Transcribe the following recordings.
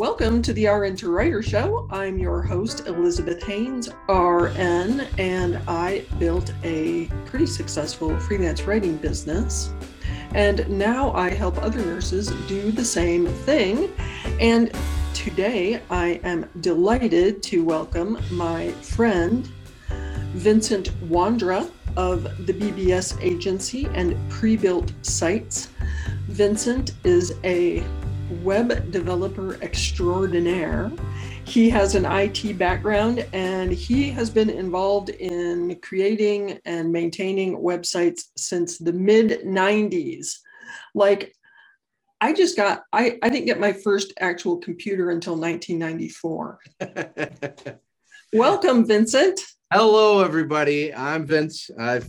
Welcome to the RN to Writer Show. I'm your host, Elizabeth Hanes, RN, and I built a pretty successful freelance writing business. And now I help other nurses do the same thing. And today I am delighted to welcome my friend, Vincent Wondra of the BBS agency and pre built sites. Vincent is a web developer extraordinaire. He has an IT background and he has been involved in creating and maintaining websites since the mid 90s. Like, I just got, I, I didn't get my first actual computer until 1994. Welcome, Vincent. Hello, everybody. I'm Vince. I've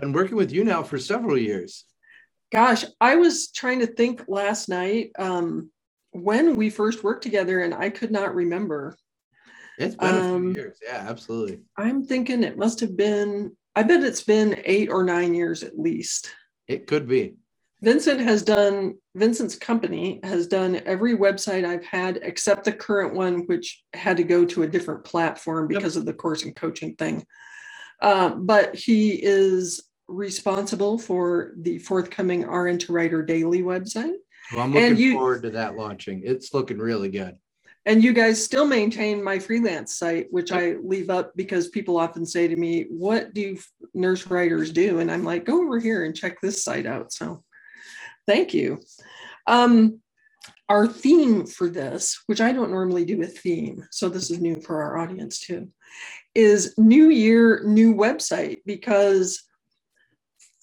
been working with you now for several years. Gosh, I was trying to think last night um, when we first worked together, and I could not remember. It's been um, a few years. Yeah, absolutely. I'm thinking it must have been, I bet it's been eight or nine years at least. It could be. Vincent has done, Vincent's company has done every website I've had except the current one, which had to go to a different platform because yep. of the course and coaching thing. Uh, but he is responsible for the forthcoming RN to Writer Daily website. Well, I'm looking you, forward to that launching. It's looking really good. And you guys still maintain my freelance site, which I leave up because people often say to me, What do nurse writers do? And I'm like, Go over here and check this site out. So thank you. Um, our theme for this, which I don't normally do a theme, so this is new for our audience too, is New Year, new website because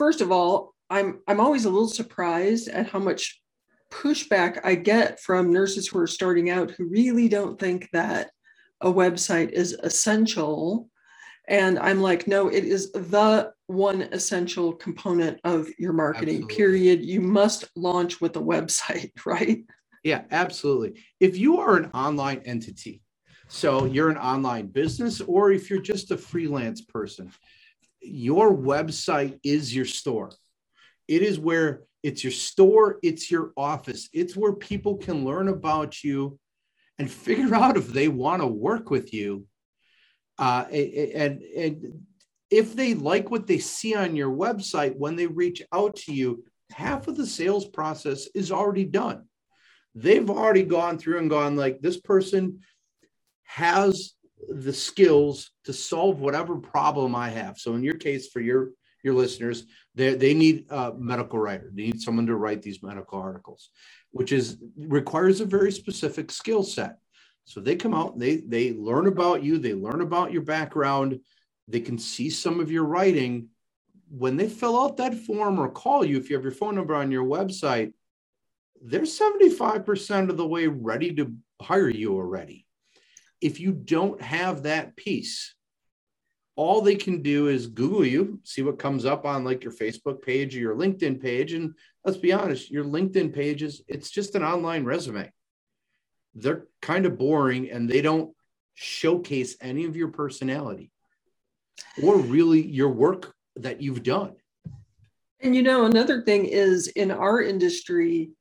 first of all, I'm I'm always a little surprised at how much pushback I get from nurses who are starting out who really don't think that a website is essential. And I'm like, no, it is the one essential component of your marketing, absolutely. period. You must launch with a website, right? Yeah, absolutely. If you are an online entity, so you're an online business, or if you're just a freelance person, your website is your store. It is where it's your store, it's your office, it's where people can learn about you and figure out if they want to work with you. Uh, and, and if they like what they see on your website when they reach out to you, half of the sales process is already done. They've already gone through and gone like this person has the skills to solve whatever problem I have. So in your case, for your your listeners, they they need a medical writer. They need someone to write these medical articles, which is requires a very specific skill set. So they come out, they they learn about you, they learn about your background, they can see some of your writing. When they fill out that form or call you, if you have your phone number on your website, they're 75% of the way ready to hire you already if you don't have that piece, all they can do is Google you, see what comes up on like your Facebook page or your LinkedIn page. And let's be honest, your LinkedIn pages, it's just an online resume. They're kind of boring and they don't showcase any of your personality or really your work that you've done. And you know, another thing is in our industry,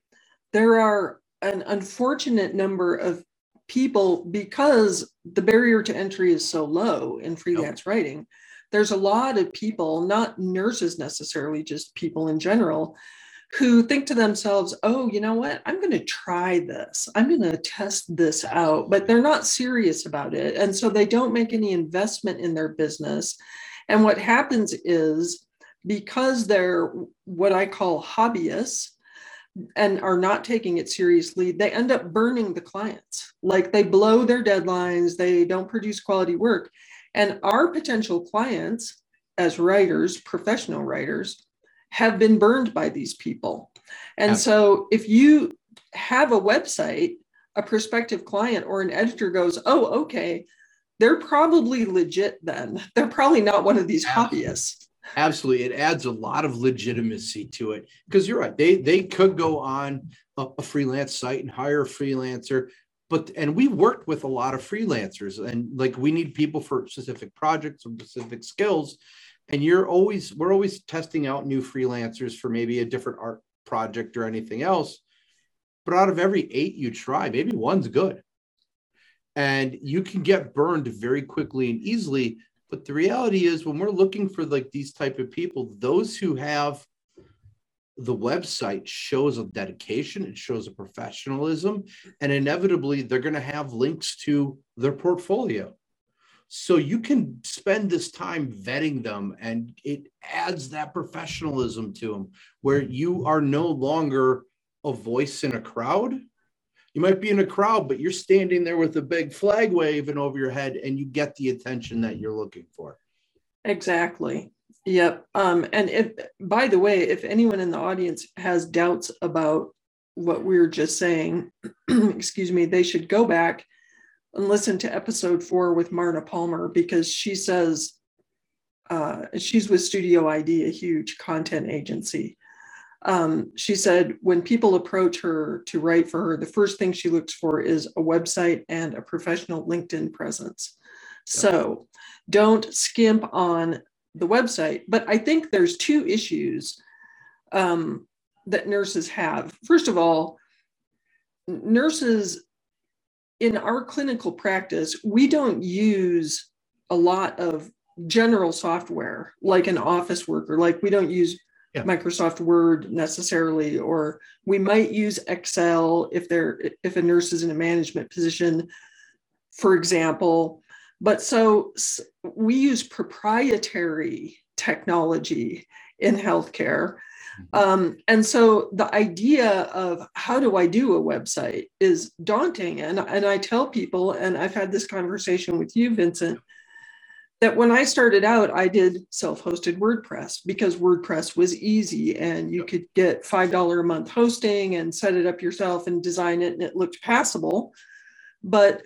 there are an unfortunate number of people because the barrier to entry is so low in freelance writing there's a lot of people not nurses necessarily just people in general who think to themselves oh you know what? I'm going to try this. I'm going to test this out. But they're not serious about it and so they don't make any investment in their business. And what happens is because they're what i call hobbyists and are not taking it seriously, they end up burning the clients. Like they blow their deadlines, they don't produce quality work. And our potential clients, as writers, professional writers, have been burned by these people. And so if you have a website, a prospective client or an editor goes, oh, okay, they're probably legit then. They're probably not one of these hobbyists. Absolutely, it adds a lot of legitimacy to it because you're right. They they could go on a, a, freelance site and hire a freelancer, but and we worked with a lot of freelancers and like we need people for specific projects and specific skills, and you're always we're always testing out new freelancers for maybe a different art project or anything else. but out of every eight you try, maybe one's good. And you can get burned very quickly and easily. But the reality is when we're looking for like these type of people, those who have the website shows a dedication, it shows a professionalism, and inevitably they're going to have links to their portfolio. So you can spend this time vetting them, and it adds that professionalism to them where you are no longer a voice in a crowd. You might be in a crowd, but you're standing there with a big flag waving over your head, and you get the attention that you're looking for. Exactly. Yep. Um, and if, by the way, if anyone in the audience has doubts about what we are just saying, excuse me, they should go back and listen to episode four with Marna Palmer because she says uh, she's with Studio ID, a huge content agency. Um, she said when people approach her to write for her, the first thing she looks for is a website and a professional LinkedIn presence. So don't skimp on the website. But I think there's two issues um, that nurses have. First of all, nurses in our clinical practice, we don't use a lot of general software like an office worker, like we don't use yeah. Microsoft Word necessarily, or we might use Excel if they're if a nurse is in a management position, for example. But so we use proprietary technology in healthcare. Mm-hmm. Um, and so the idea of how do I do a website is daunting. And, and I tell people, and I've had this conversation with you, Vincent, that when I started out, I did self hosted WordPress because WordPress was easy and you could get $5 a month hosting and set it up yourself and design it and it looked passable. But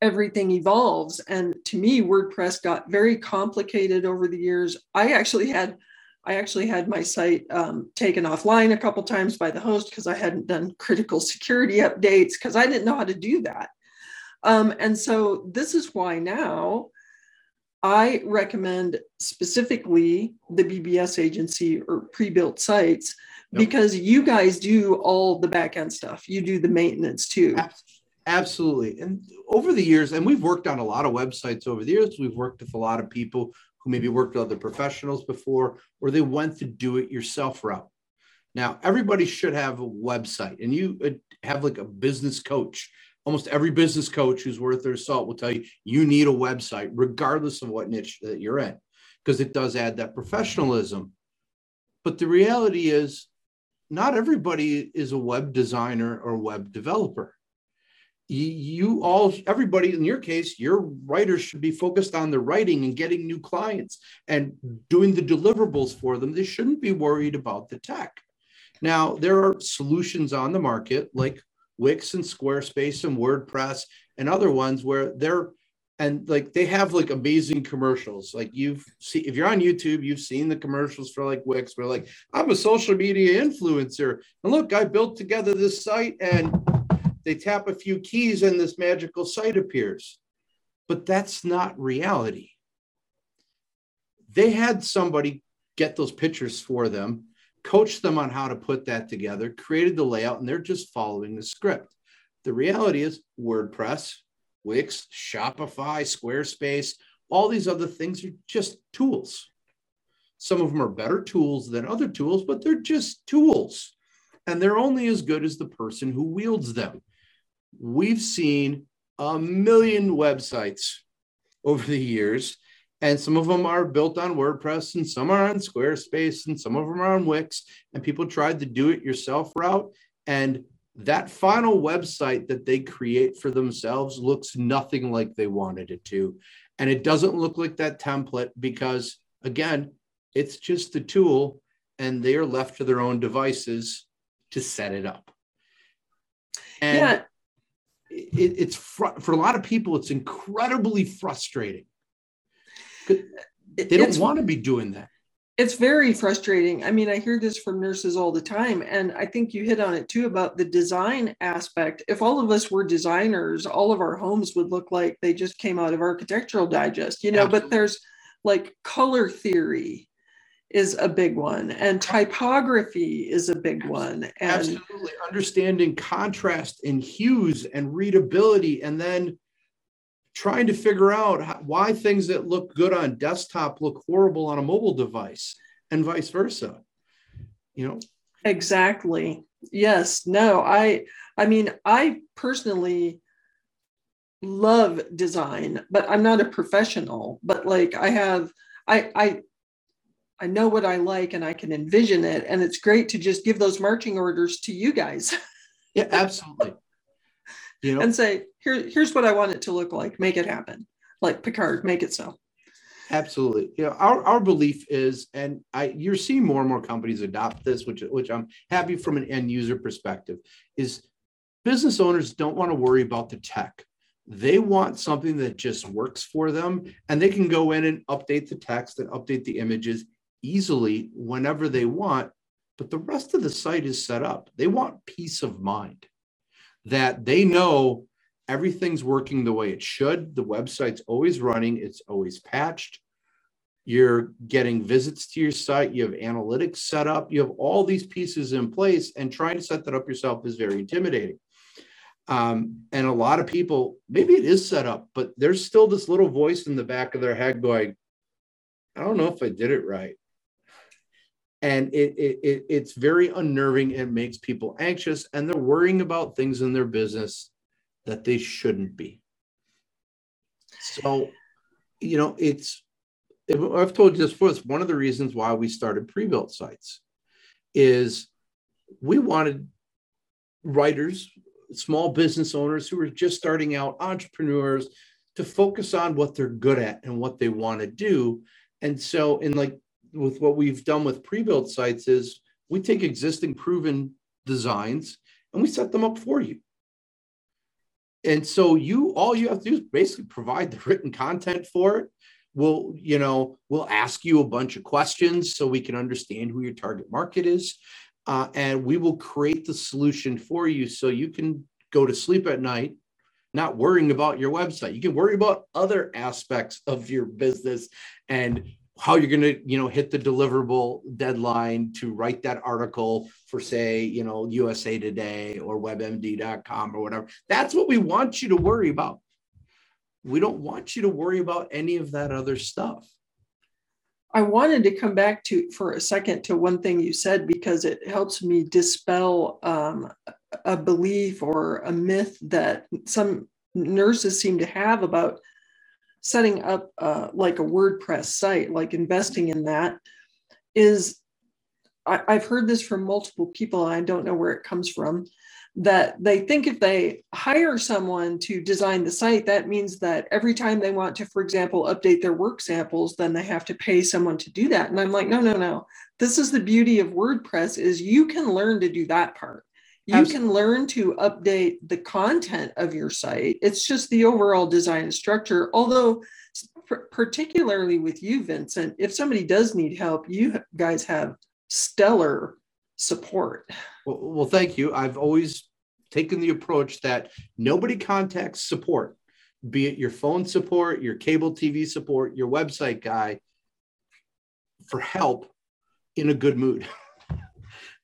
everything evolves. And to me, WordPress got very complicated over the years. I actually had I actually had my site um, taken offline a couple times by the host because I hadn't done critical security updates because I didn't know how to do that. Um, and so this is why now I recommend specifically the BBS agency or pre-built sites yep. because you guys do all the back end stuff. You do the maintenance too. Absolutely. And over the years, and we've worked on a lot of websites over the years, we've worked with a lot of people who maybe worked with other professionals before, or they went the do it yourself route. Now, everybody should have a website, and you uh, have like a business coach. Almost every business coach who's worth their salt will tell you you need a website, regardless of what niche that you're in, because it does add that professionalism. But the reality is, not everybody is a web designer or web developer. You all everybody in your case your writers should be focused on the writing and getting new clients and doing the deliverables for them. They shouldn't be worried about the tech. Now there are solutions on the market like wix and squarespace and wordpress and other ones where they're and like they have like amazing commercials like you've seen if you're on youtube you've seen the commercials for like wix where like i'm a social media influencer and look i built together this site and they tap a few keys and this magical site appears. But that's not reality. They had somebody get those pictures for them, coach them on how to put that together, created the layout, and they're just following the script. The reality is WordPress, Wix, Shopify, Squarespace, all these other things are just tools. Some of them are better tools than other tools, but they're just tools. And they're only as good as the person who wields them we've seen a million websites over the years, and some of them are built on WordPress, and some are on Squarespace, and some of them are on Wix. And people tried the do it yourself route. And that final website that they create for themselves looks nothing like they wanted it to. And it doesn't look like that template because, again, it's just a tool and they are left to their own devices to set it up. And yeah it, it's fr- for a lot of people, it's incredibly frustrating. They don't want to be doing that. It's very frustrating. I mean, I hear this from nurses all the time. And I think you hit on it too about the design aspect. If all of us were designers, all of our homes would look like they just came out of Architectural Digest, you know, Absolutely. but there's like color theory is a big one and typography is a big one and absolutely understanding contrast and hues and readability and then trying to figure out how, why things that look good on desktop look horrible on a mobile device and vice versa you know exactly yes no i i mean i personally love design but i'm not a professional but like i have i i I know what I like and I can envision it. And it's great to just give those marching orders to you guys. Yeah, absolutely. Know, and say, here, here's what I want it to look like. Make it happen. Like Picard, make it so. Absolutely. You know, our, our belief is, and I you're seeing more and more companies adopt this, which which I'm happy from an end user perspective, is business owners don't want to worry about the tech. They want something that just works for them and they can go in and update the text and update the images easily whenever they want, but the rest of the site is set up. They want peace of mind that they know everything's working the way it should. The website's always running, it's always patched. You're getting visits to your site, you have analytics set up, you have all these pieces in place, and trying to set that up yourself is very intimidating. Um, and a lot of people, maybe it is set up, but there's still this little voice in the back of their head going, I don't know if I did it right and it, it, it, it's very unnerving and makes people anxious and they're worrying about things in their business that they shouldn't be. So you know it's i've told you this before it's one of the reasons why we started pre-built sites is we wanted writers small business owners who are just starting out entrepreneurs to focus on what they're good at and what they want to do. And so in like with what we've done with pre-built sites is we take existing proven designs and we set them up for you. And so you all you have to do is basically provide the written content for it. We'll, you know, we'll ask you a bunch of questions so we can understand who your target market is. Uh, and we will create the solution for you so you can go to sleep at night not worrying about your website. You can worry about other aspects of your business and how you're going to you know hit the deliverable deadline to write that article for say you know usa today or webmd.com or whatever. That's what we want you to worry about. We don't want you to worry about any of that other stuff. I wanted to come back to for a second to one thing you said because it helps me dispel um, a belief or a myth that some nurses seem to have about setting up uh, like a WordPress site, like investing in that, is I, I've heard this from multiple people. I don't know where it comes from. That they think if they hire someone to design the site, that means that every time they want to, for example, update their work samples, then they have to pay someone to do that. And I'm like, no, no, no. This is the beauty of WordPress is you can learn to do that part you Absolutely. can learn to update the content of your site. It's just the overall design structure although particularly with you vincent if somebody does need help you guys have stellar support. Well, well thank you. I've always taken the approach that nobody contacts support be it your phone support your cable tv support your website guy for help in a good mood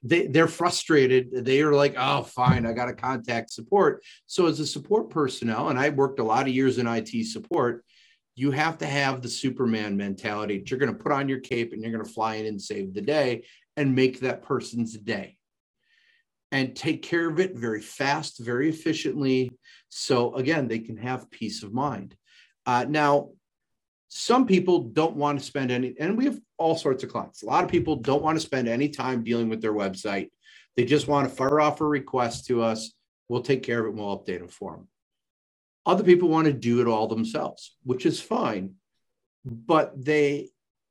they, they're frustrated. They are like, oh, fine, I got to contact support. So, as a support personnel, and I worked a lot of years in IT support, you have to have the Superman mentality. You're going to put on your cape and you're going to fly in and save the day and make that person's day and take care of it very fast, very efficiently. So, again, they can have peace of mind. Uh, now, some people don't want to spend any, and we have all sorts of clients. A lot of people don't want to spend any time dealing with their website. They just want to fire off a request to us. We'll take care of it and we'll update it for them. Other people want to do it all themselves, which is fine. But they,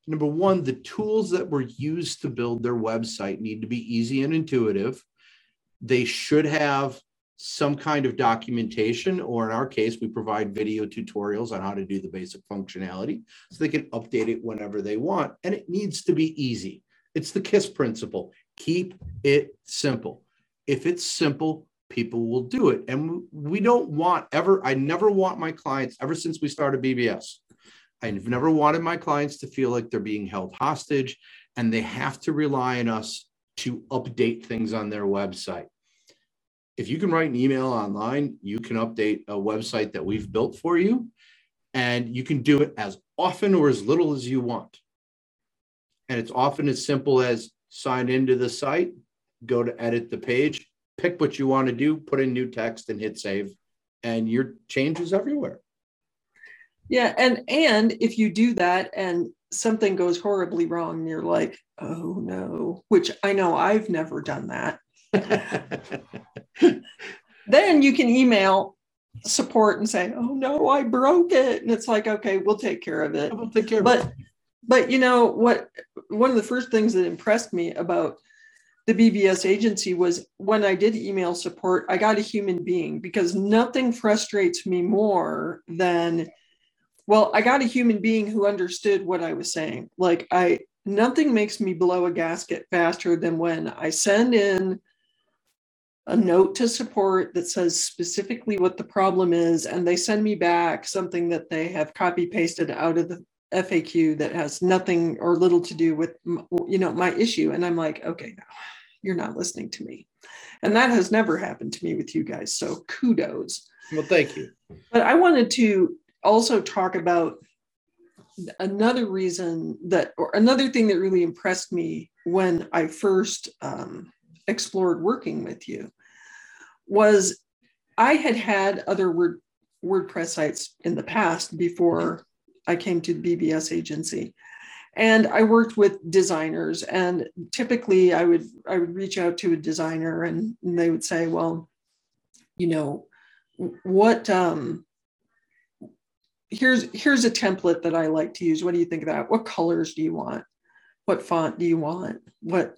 number one, the tools that were used to build their website need to be easy and intuitive. They should have some kind of documentation, or in our case, we provide video tutorials on how to do the basic functionality so they can update it whenever they want. And it needs to be easy. It's the KISS principle keep it simple. If it's simple, people will do it. And we don't want ever, I never want my clients, ever since we started BBS, I've never wanted my clients to feel like they're being held hostage and they have to rely on us to update things on their website. If you can write an email online, you can update a website that we've built for you, and you can do it as often or as little as you want. And it's often as simple as sign into the site, go to edit the page, pick what you want to do, put in new text, and hit save, and your change is everywhere. Yeah, and and if you do that and something goes horribly wrong, you're like, oh no, which I know I've never done that. then you can email support and say, oh no, I broke it. And it's like, okay, we'll take care of it. We'll take care but, of it. But you know what? One of the first things that impressed me about the BBS agency was when I did email support, I got a human being because nothing frustrates me more than well, I got a human being who understood what I was saying. Like I nothing makes me blow a gasket faster than when I send in a note to support that says specifically what the problem is and they send me back something that they have copy pasted out of the FAQ that has nothing or little to do with you know my issue. And I'm like okay no you're not listening to me. And that has never happened to me with you guys so kudos. Well thank you. But I wanted to also talk about another reason that, or another thing that really impressed me when I first um, explored working with you was I had had other Word, WordPress sites in the past before I came to the BBS agency. And I worked with designers, and typically I would I would reach out to a designer, and, and they would say, "Well, you know, what um, here's here's a template that I like to use. What do you think of that? What colors do you want? What font do you want? What,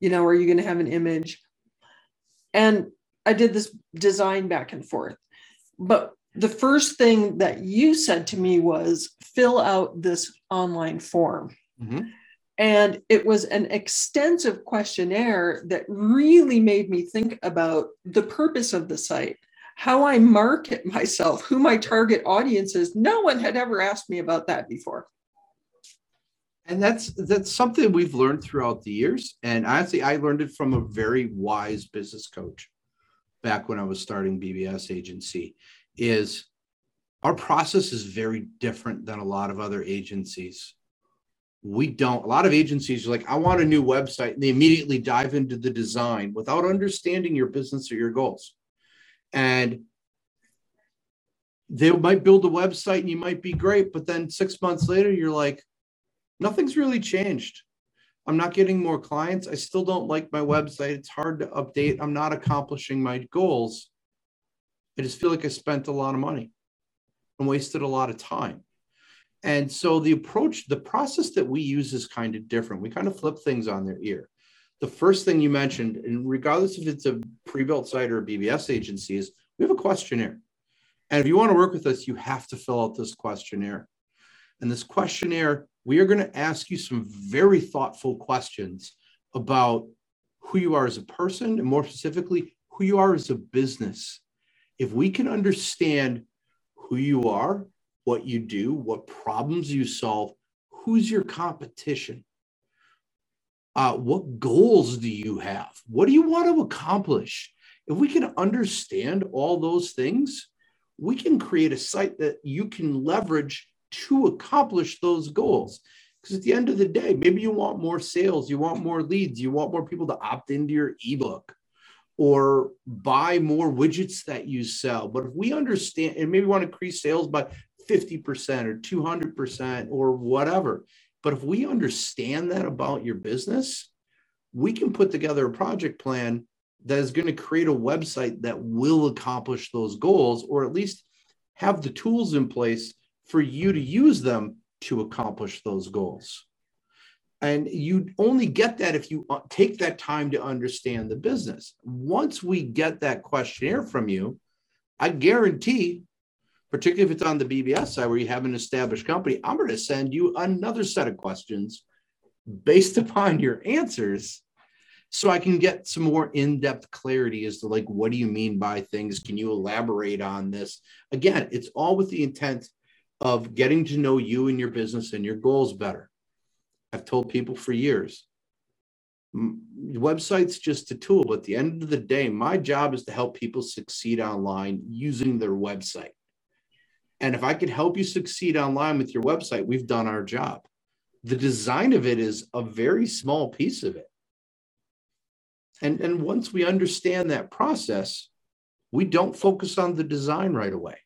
you know, are you going to have an image? And I did this design back and forth. But the first thing that you said to me was fill out this online form. Mm-hmm. And it was an extensive questionnaire that really made me think about the purpose of the site how I market myself, who my target audience is. No one had ever asked me about that before. And that's that's something we've learned throughout the years. And honestly, I learned it from a very wise business coach back when I was starting BBS agency. Is our process is very different than a lot of other agencies. We don't, a lot of agencies are like, I want a new website, and they immediately dive into the design without understanding your business or your goals and they might build a website and you might be great but then six months later you're like nothing's really changed i'm not getting more clients. I still don't like my website. It's hard to update. I'm not accomplishing my goals. I just feel like i spent a lot of money and wasted a lot of time. And so the approach the process that we use is kind of different. We kind of flip things on their ear. The first thing you mentioned, and regardless if it's a pre-built site or a BBS agency, is we have a questionnaire. And if you want to work with us, you have to fill out this questionnaire. And this questionnaire, we are going to ask you some very thoughtful questions about who you are as a person, and more specifically, who you are as a business. If we can understand who you are, what you do, what problems you solve, who's your competition, uh, what goals do you have? What do you want to accomplish? If we can understand all those things, we can create a site that you can leverage to accomplish those goals. Because at the end of the day, maybe you want more sales, you want more leads, you want more people to opt into your ebook or buy more widgets that you sell. But if we understand, and maybe want to increase sales by 50% or 200% or whatever, but if we understand that about your business, we can put together a project plan that is going to create a website that will accomplish those goals or at least have the tools in place for you to use them to accomplish those goals. And you only get that if you uh, take that time to understand the business. Once we get that questionnaire from you, I guarantee particularly if it's on the BBS side where you have an established company, I'm going to send you another set of questions based upon your answers so I can get some more in-depth clarity as to like what do you mean by things? Can you elaborate on this? Again, it's all with the intent of getting to know you and your business and your goals better. I've told people for years website's just a tool. But at the end of the day my job is to help people succeed online using their website. And if i could help you succeed online with your website we've done our job. The design of it is a very small piece of it. And and once we understand that process we don't focus on the design right away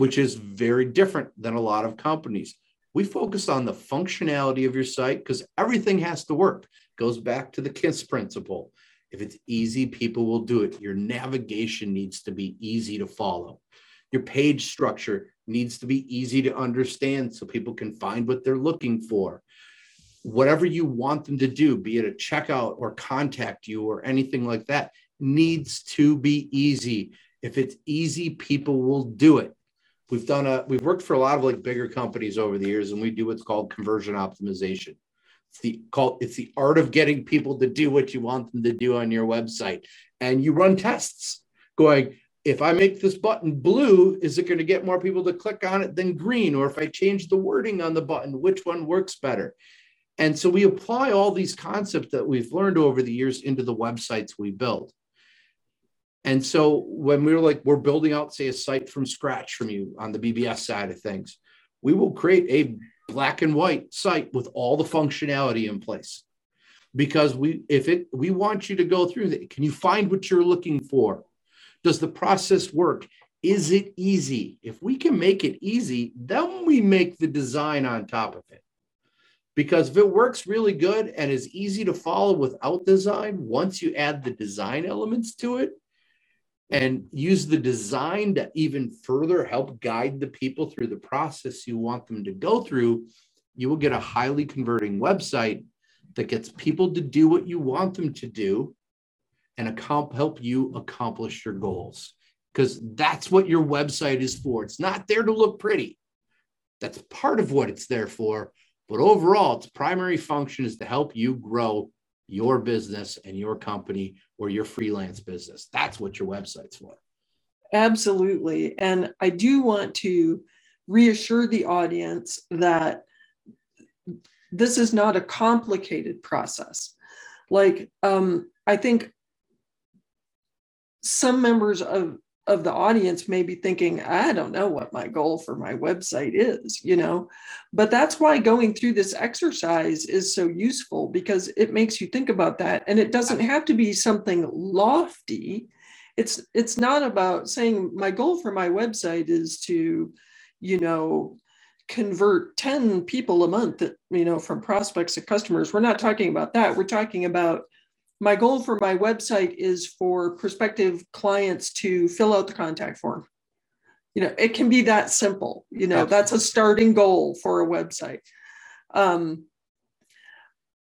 which is very different than a lot of companies we focus on the functionality of your site because everything has to work. Goes back to the KISS principle. If it's easy, people will do it. Your navigation needs to be easy to follow. Your page structure needs to be easy to understand so people can find what they're looking for. Whatever you want them to do, be it a checkout or contact you or anything like that, needs to be easy. If it's easy, people will do it we've done a we've worked for a lot of like bigger companies over the years and we do what's called conversion optimization. It's the call it's the art of getting people to do what you want them to do on your website. And you run tests going if i make this button blue is it going to get more people to click on it than green? Or if i change the wording on the button which one works better? And so we apply all these concepts that we've learned over the years into the websites we build and so when we were like, we're building out, say, a site from scratch from you on the BBS side of things, we will create a black and white site with all the functionality in place. Because we, if it, we want you to go through that. Can you find what you're looking for? Does the process work? Is it easy? If we can make it easy, then we make the design on top of it. Because if it works really good and is easy to follow without design, once you add the design elements to it, and use the design to even further help guide the people through the process you want them to go through, you will get a highly converting website that gets people to do what you want them to do and help you accomplish your goals. Because that's what your website is for. It's not there to look pretty. That's part of what it's there for. But overall, its primary function is to help you grow your business and your company or your freelance business. That's what your website's for. Absolutely. And I do want to reassure the audience that this is not a complicated process. Like, um, I think some members of of the audience may be thinking, I don't know what my goal for my website is, you know. But that's why going through this exercise is so useful because it makes you think about that. And it doesn't have to be something lofty. It's it's not about saying my goal for my website is to, you know, convert 10 people a month you know, from prospects to customers. We're not talking about that. We're talking about my goal for my website is for prospective clients to fill out the contact form. You know, it can be that simple. You know, Absolutely. that's a starting goal for a website. Um,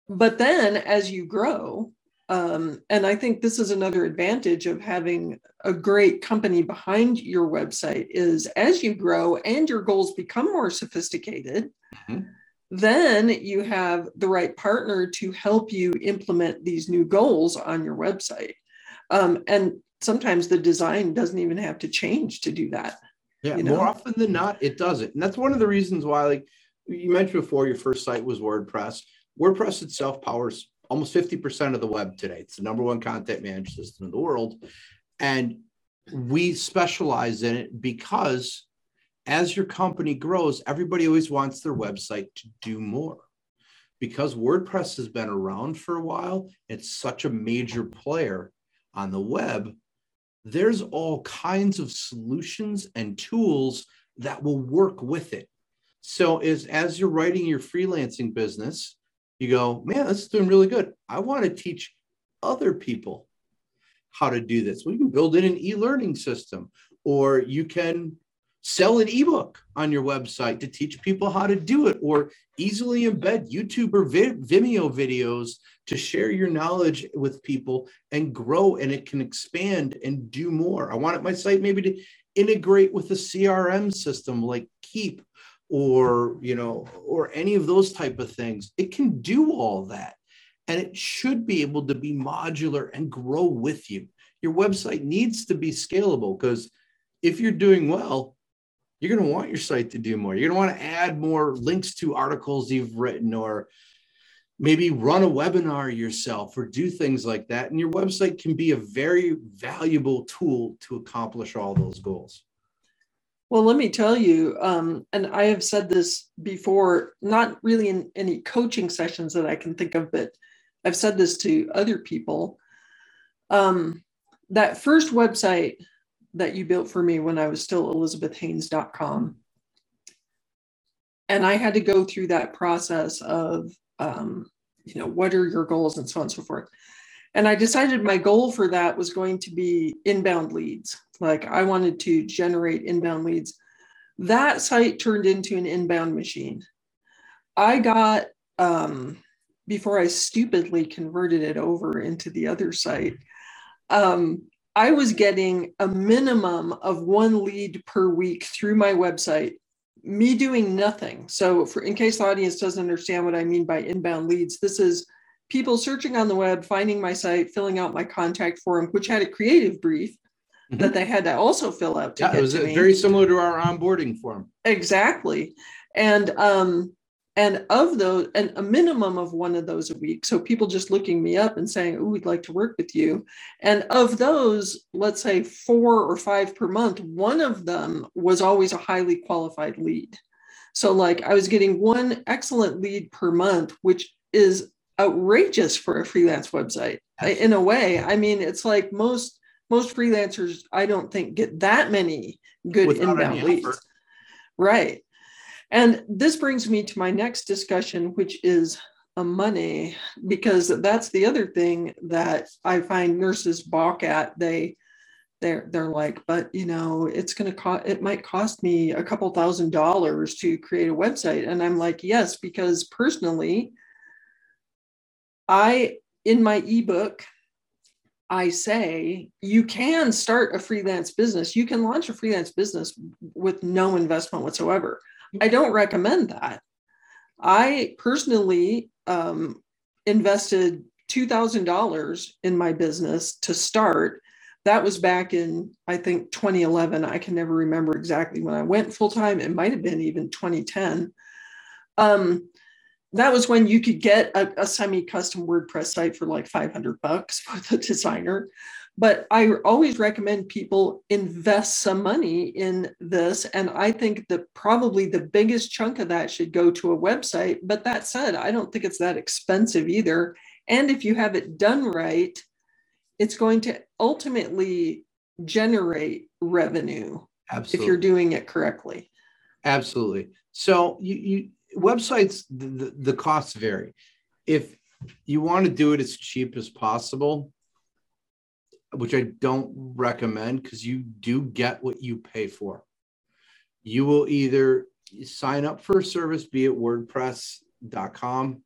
but then as you grow, um, and I think this is another advantage of having a great company behind your website is as you grow and your goals become more sophisticated, mm-hmm then you have the right partner to help you implement these new goals on your website. Um, and sometimes the design doesn't even have to change to do that. Yeah, you know? more often than not, it doesn't. And that's one of the reasons why, like you mentioned before, your first site was WordPress. WordPress itself powers almost 50% of the web today. It's the number one content management system in the world. And we specialize in it because as your company grows, everybody always wants their website to do more. Because WordPress has been around for a while, it's such a major player on the web. There's all kinds of solutions and tools that will work with it. So, as, as you're writing your freelancing business, you go, man, this is doing really good. I want to teach other people how to do this. Well, you can build in an e learning system, or you can sell an ebook on your website to teach people how to do it or easily embed youtube or vimeo videos to share your knowledge with people and grow and it can expand and do more. I want my site maybe to integrate with a crm system like Keap or you know or any of those type of things. It can do all that and it should be able to be modular and grow with you. Your website needs to be scalable because if you're doing well you're going to want your site to do more. You're going to want to add more links to articles you've written or maybe run a webinar yourself or do things like that. And your website can be a very valuable tool to accomplish all those goals. Well, let me tell you, um, and I have said this before, not really in any coaching sessions that I can think of, but I've said this to other people. Um, that first website that you built for me when I was still elizabethhanes.com. And I had to go through that process of, um, you know, what are your goals and so on and so forth. And I decided my goal for that was going to be inbound leads. Like I wanted to generate inbound leads. That site turned into an inbound machine. I got, um, before I stupidly converted it over into the other site, um, I was getting a minimum of one lead per week through my website, me doing nothing. So, for in case the audience doesn't understand what I mean by inbound leads, this is people searching on the web, finding my site, filling out my contact form, which had a creative brief mm-hmm. that they had to also fill out. yeah, it was very similar to our onboarding form. Exactly. And um, and of those and a minimum of one of those a week. So people just looking me up and saying oh we'd like to work with you. And of those let's say four or five per month one of them was always a highly qualified lead. So like i was getting one excellent lead per month which is outrageous for a freelance website. In a way i mean it's like most most freelancers i don't think get that many good Without inbound leads. right and this brings me to my next discussion, which is a money, because that's the other thing that I find nurses balk at. They they're they're like, but you know, it's gonna cost it might cost me a couple thousand dollars to create a website. And I'm like, yes, because personally, I in my ebook, I say you can start a freelance business. You can launch a freelance business with no investment whatsoever. I don't recommend that. I personally um, invested $2,000 in my business to start. That was back in, I think, 2011. I can never remember exactly when I went full time. It might have been even 2010. Um, that was when you could get a, a semi custom WordPress site for like 500 bucks with a designer. But I always recommend people invest some money in this. And I think that probably the biggest chunk of that should go to a website. But that said, I don't think it's that expensive either. And if you have it done right, it's going to ultimately generate revenue Absolutely. if you're doing it correctly. Absolutely. So you, you websites, the, the, the costs vary. If you want to do it as cheap as possible, which I don't recommend because you do get what you pay for. You will either sign up for a service, be it WordPress.com,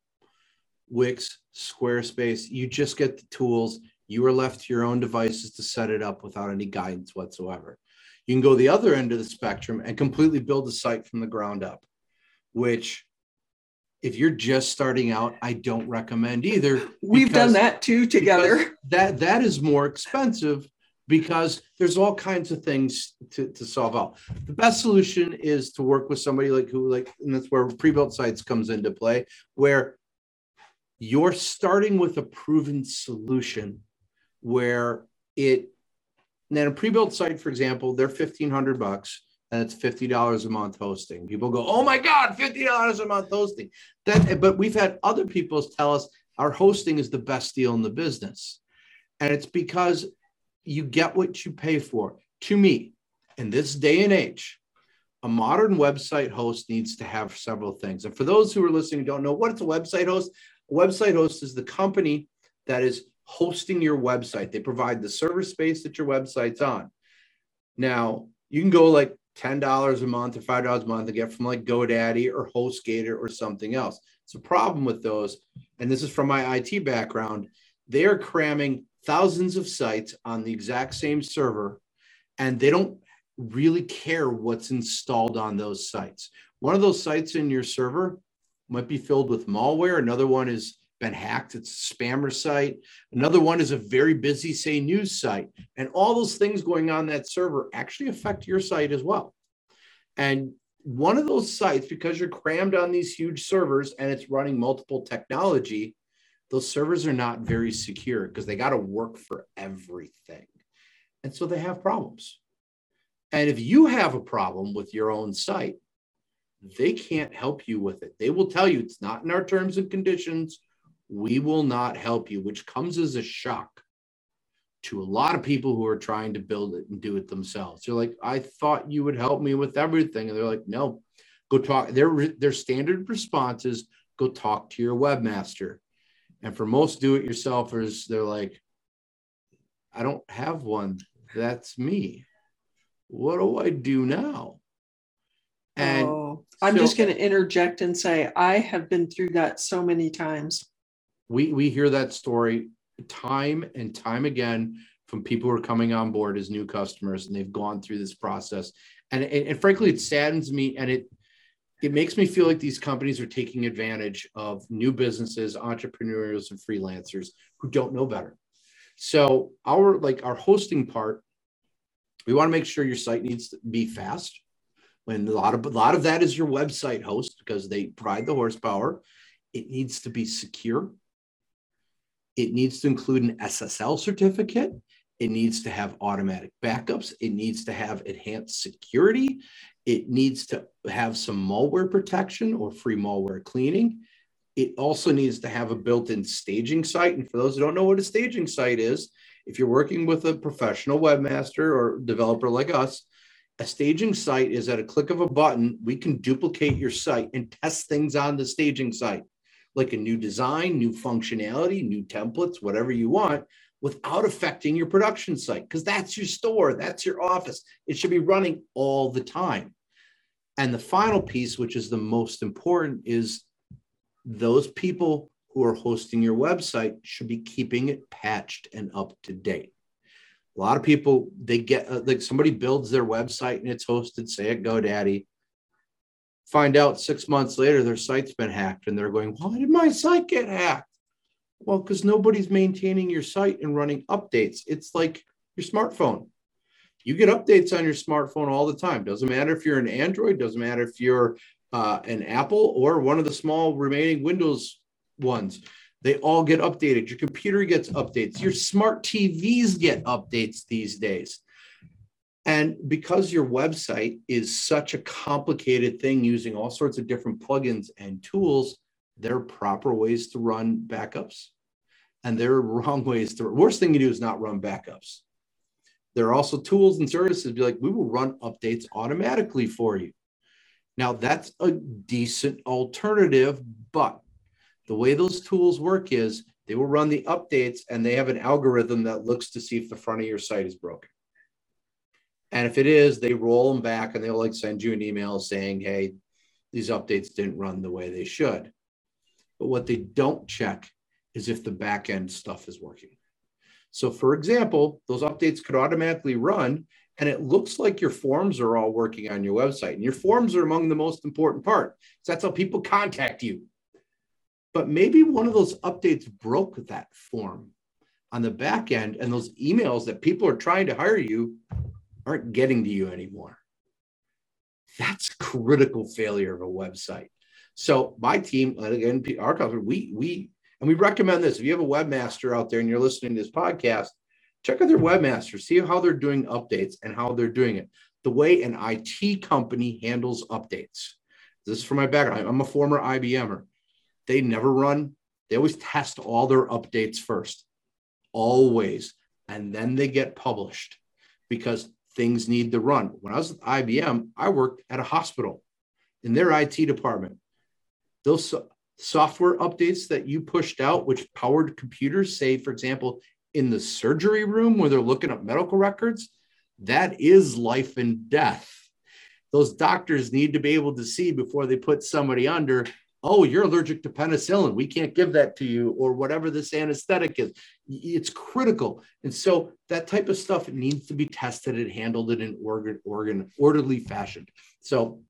Wix, Squarespace. You just get the tools. You are left to your own devices to set it up without any guidance whatsoever. You can go the other end of the spectrum and completely build a site from the ground up, which if you're just starting out, I don't recommend either. We've done that too together. That that is more expensive because there's all kinds of things to, to solve out. The best solution is to work with somebody like who like, and that's where pre-built sites comes into play, where you're starting with a proven solution where it then a pre-built site, for example, they're 1500 bucks and it's $50 a month hosting. People go, oh my God, $50 a month hosting. That, but we've had other people tell us our hosting is the best deal in the business. And it's because you get what you pay for. To me, in this day and age, a modern website host needs to have several things. And for those who are listening don't know what it's a website host, a website host is the company that is hosting your website. They provide the server space that your website's on. Now, you can go like $10 a month or $5 a month to get from like GoDaddy or HostGator or something else. It's a problem with those. And this is from my IT background. They are cramming thousands of sites on the exact same server, and they don't really care what's installed on those sites. One of those sites in your server might be filled with malware. Another one has been hacked. It's a spammer site. Another one is a very busy, say, news site. And all those things going on that server actually affect your site as well. And one of those sites, because you're crammed on these huge servers and it's running multiple technology, those servers are not very secure because they got to work for everything. And so they have problems. And if you have a problem with your own site, they can't help you with it. They will tell you it's not in our terms and conditions. We will not help you, which comes as a shock to a lot of people who are trying to build it and do it themselves. They're like, I thought you would help me with everything. And they're like, no, go talk. Their, their standard response is go talk to your webmaster. And for most do it yourselfers, they're like, I don't have one. That's me. What do I do now? And oh, I'm so, just going to interject and say, I have been through that so many times. We, we hear that story time and time again from people who are coming on board as new customers and they've gone through this process. And, and, and frankly, it saddens me and it, it makes me feel like these companies are taking advantage of new businesses, entrepreneurs, and freelancers who don't know better. So our like our hosting part, we want to make sure your site needs to be fast. When a lot of a lot of that is your website host because they provide the horsepower. It needs to be secure. It needs to include an SSL certificate. It needs to have automatic backups. It needs to have enhanced security. It needs to have some malware protection or free malware cleaning. It also needs to have a built in staging site. And for those who don't know what a staging site is, if you're working with a professional webmaster or developer like us, a staging site is at a click of a button, we can duplicate your site and test things on the staging site, like a new design, new functionality, new templates, whatever you want, without affecting your production site, because that's your store, that's your office. It should be running all the time. And the final piece, which is the most important, is those people who are hosting your website should be keeping it patched and up to date. A lot of people, they get uh, like somebody builds their website and it's hosted, say at GoDaddy. Find out six months later their site's been hacked and they're going, Why did my site get hacked? Well, because nobody's maintaining your site and running updates. It's like your smartphone. You get updates on your smartphone all the time. Doesn't matter if you're an Android, doesn't matter if you're uh, an Apple or one of the small remaining Windows ones. They all get updated. Your computer gets updates. Your smart TVs get updates these days. And because your website is such a complicated thing using all sorts of different plugins and tools, there are proper ways to run backups and there are wrong ways to worst thing you do is not run backups. There are also tools and services be like, we will run updates automatically for you. Now, that's a decent alternative, but the way those tools work is they will run the updates and they have an algorithm that looks to see if the front of your site is broken. And if it is, they roll them back and they'll like send you an email saying, hey, these updates didn't run the way they should. But what they don't check is if the back end stuff is working. So, for example, those updates could automatically run and it looks like your forms are all working on your website and your forms are among the most important part so that's how people contact you but maybe one of those updates broke that form on the back end and those emails that people are trying to hire you aren't getting to you anymore that's critical failure of a website so my team uh, again our company we we and we recommend this if you have a webmaster out there and you're listening to this podcast check out their webmaster, see how they're doing updates and how they're doing it. The way an IT company handles updates. This is from my background. I'm a former IBMer. They never run, they always test all their updates first, always. And then they get published because things need to run. When I was at IBM, I worked at a hospital in their IT department. Those software updates that you pushed out, which powered computers, say, for example, in the surgery room where they're looking up medical records, that is life and death. Those doctors need to be able to see before they put somebody under, oh, you're allergic to penicillin. We can't give that to you, or whatever this anesthetic is. It's critical. And so that type of stuff needs to be tested and handled in an organ, organ orderly fashion. So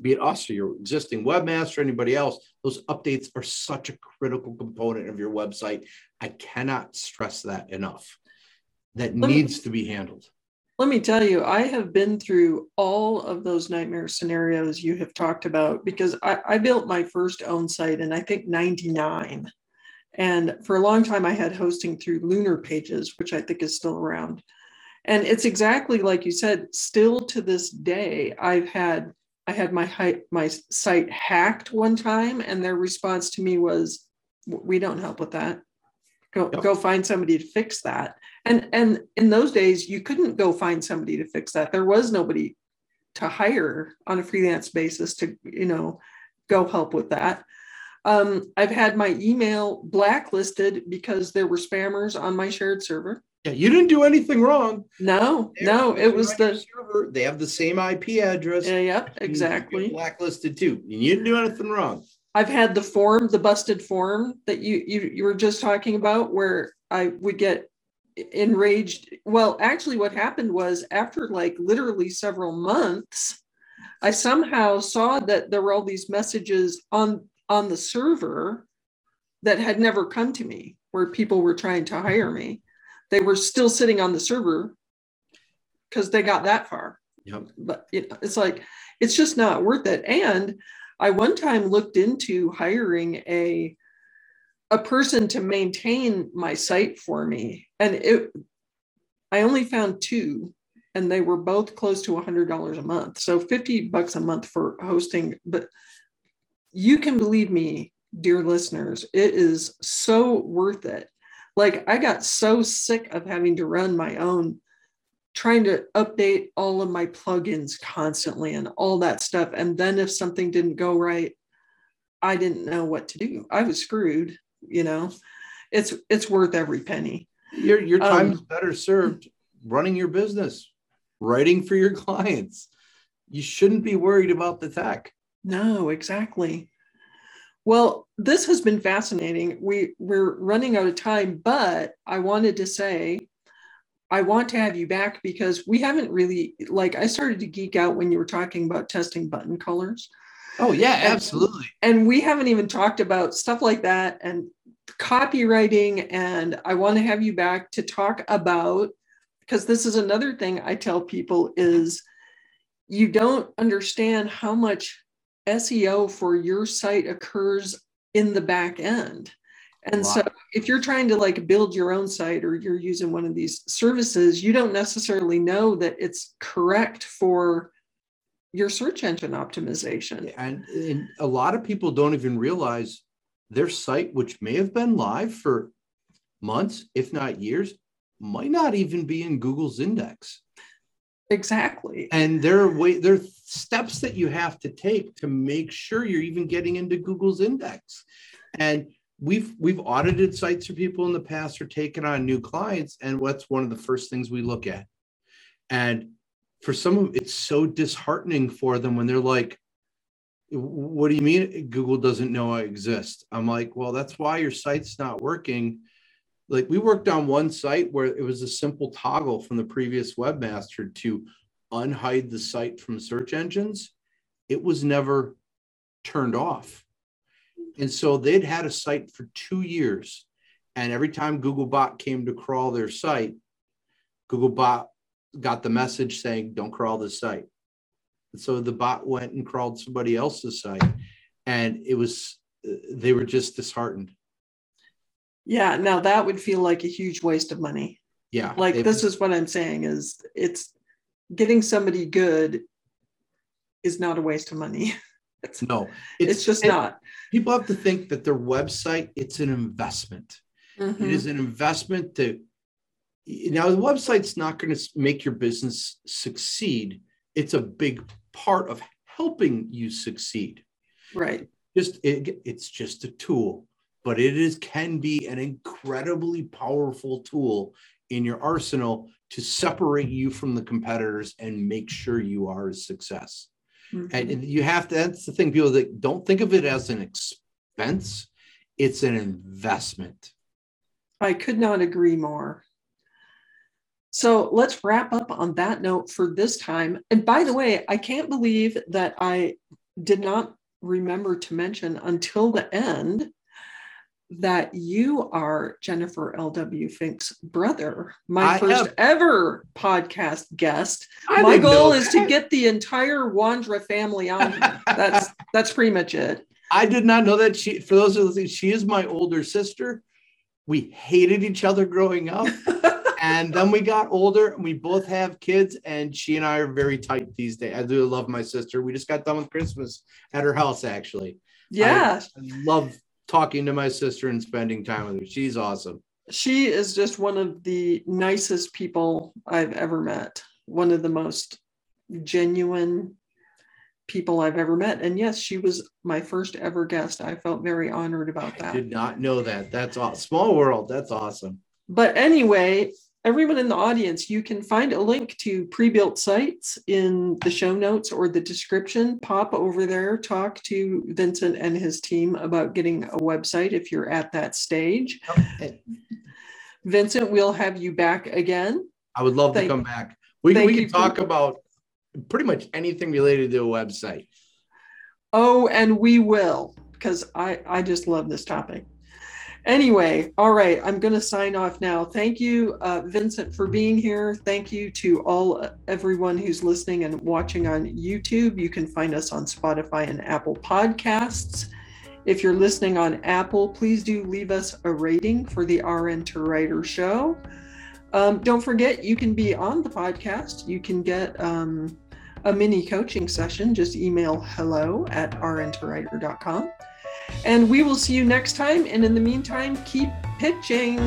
be it us or your existing webmaster, or anybody else, those updates are such a critical component of your website. I cannot stress that enough. That needs to be handled. Let me tell you, I have been through all of those nightmare scenarios you have talked about because I, I built my first own site in I think 99. And for a long time, I had hosting through Lunarpages, which I think is still around. And it's exactly like you said, still to this day, I've had I had my my site hacked one time, and their response to me was, "We don't help with that. Go yep. go find somebody to fix that." and and in those days you couldn't go find somebody to fix that. There was nobody to hire on a freelance basis to you know go help with that. Um, i've had my email blacklisted because there were spammers on my shared server. Yeah you didn't do anything wrong. No They're no it was the server. They have the same ip address. Yeah yep exactly. blacklisted too. You didn't do anything wrong I've had the form, the busted form that you, you you were just talking about, where I would get enraged. Well, actually, what happened was after like literally several months, I somehow saw that there were all these messages on on the server that had never come to me, where people were trying to hire me. They were still sitting on the server because they got that far. Yep. But you know, it's like it's just not worth it. And I one time looked into hiring a a person to maintain my site for me and it i only found two and they were both close to $100 a month. So 50 bucks a month for hosting but you can believe me dear listeners it is so worth it. Like i got so sick of having to run my own trying to update all of my plugins constantly and all that stuff and then if something didn't go right i didn't know what to do. I was screwed you know? It's it's worth every penny. Your your time um, is better served running your business writing for your clients. You shouldn't be worried about the tech. No exactly. Well this has been fascinating. We we're running out of time but i wanted to say I want to have you back because we haven't really like I started to geek out when you were talking about testing button colors. Oh yeah, absolutely. And, and we haven't even talked about stuff like that and copywriting. And I want to have you back to talk about because this is another thing I tell people is you don't understand how much SEO for your site occurs in the back end. And so if you're trying to like build your own site or you're using one of these services, you don't necessarily know that it's correct for your search engine optimization. And, and, a lot of people don't even realize their site, which may have been live for months, if not years, might not even be in Google's index. Exactly. And there are way there are steps that you have to take to make sure you're even getting into Google's index. And we've we've audited sites for people in the past or taken on new clients, and what's one of the first things we look at. And for some of it's so disheartening for them when they're like what do you mean google doesn't know i exist? I'm like well that's why your site's not working. Like we worked on one site where it was a simple toggle from the previous webmaster to unhide the site from search engines. It was never turned off and so they'd had a site for two years and every time googlebot came to crawl their site googlebot got the message saying, don't crawl this site. And so the bot went and crawled somebody else's site. And it was, they were just disheartened. Yeah. Now that would feel like a huge waste of money. Yeah. Like it, this is what I'm saying is it's getting somebody good is not a waste of money. It's, no, it's, it's just not. People have to think that their website, it's an investment. Mm-hmm. It is an investment to now the website's not going to make your business succeed it's a big part of helping you succeed right just it, it's just a tool but it is can be an incredibly powerful tool in your arsenal to separate you from the competitors and make sure you are a success mm-hmm. and, and you have to that's the thing people that don't think of it as an expense it's an investment i could not agree more so let's wrap up on that note for this time. And by the way, I can't believe that I did not remember to mention until the end that you are Jennifer L.W. Fink's brother, my I first have- ever podcast guest. I my goal is to get the entire Wondra family on here. That's that's pretty much it. I did not know that she. For those of listening, she is my older sister. We hated each other growing up, and then we got older, and we both have kids. And she and I are very tight these days. I do love my sister. We just got done with Christmas at her house, actually. yeah, I love talking to my sister and spending time with her. She's awesome. she is just one of the nicest people I've ever met. One of the most genuine people I've ever met. And yes, she was my first ever guest. I felt very honored about that. I did not know that. That's all. Small world. That's awesome. But anyway, everyone in the audience, you can find a link to pre-built sites in the show notes or the description. Pop over there, talk to Vincent and his team about getting a website if you're at that stage. Vincent, we'll have you back again. I would love Thank- to come back. We, we you can for- talk about pretty much anything related to a website. Oh, and we will, because I, I just love this topic. Anyway, all right, I'm going to sign off now. Thank you, uh, Vincent, for being here. Thank you to all everyone who's listening and watching on YouTube. You can find us on Spotify and Apple Podcasts. If you're listening on Apple, please do leave us a rating for the RN2writer show. Um, don't forget, you can be on the podcast. You can get um, a mini coaching session. Just email hello at rn2writer.com. And we will see you next time. And in the meantime, keep pitching.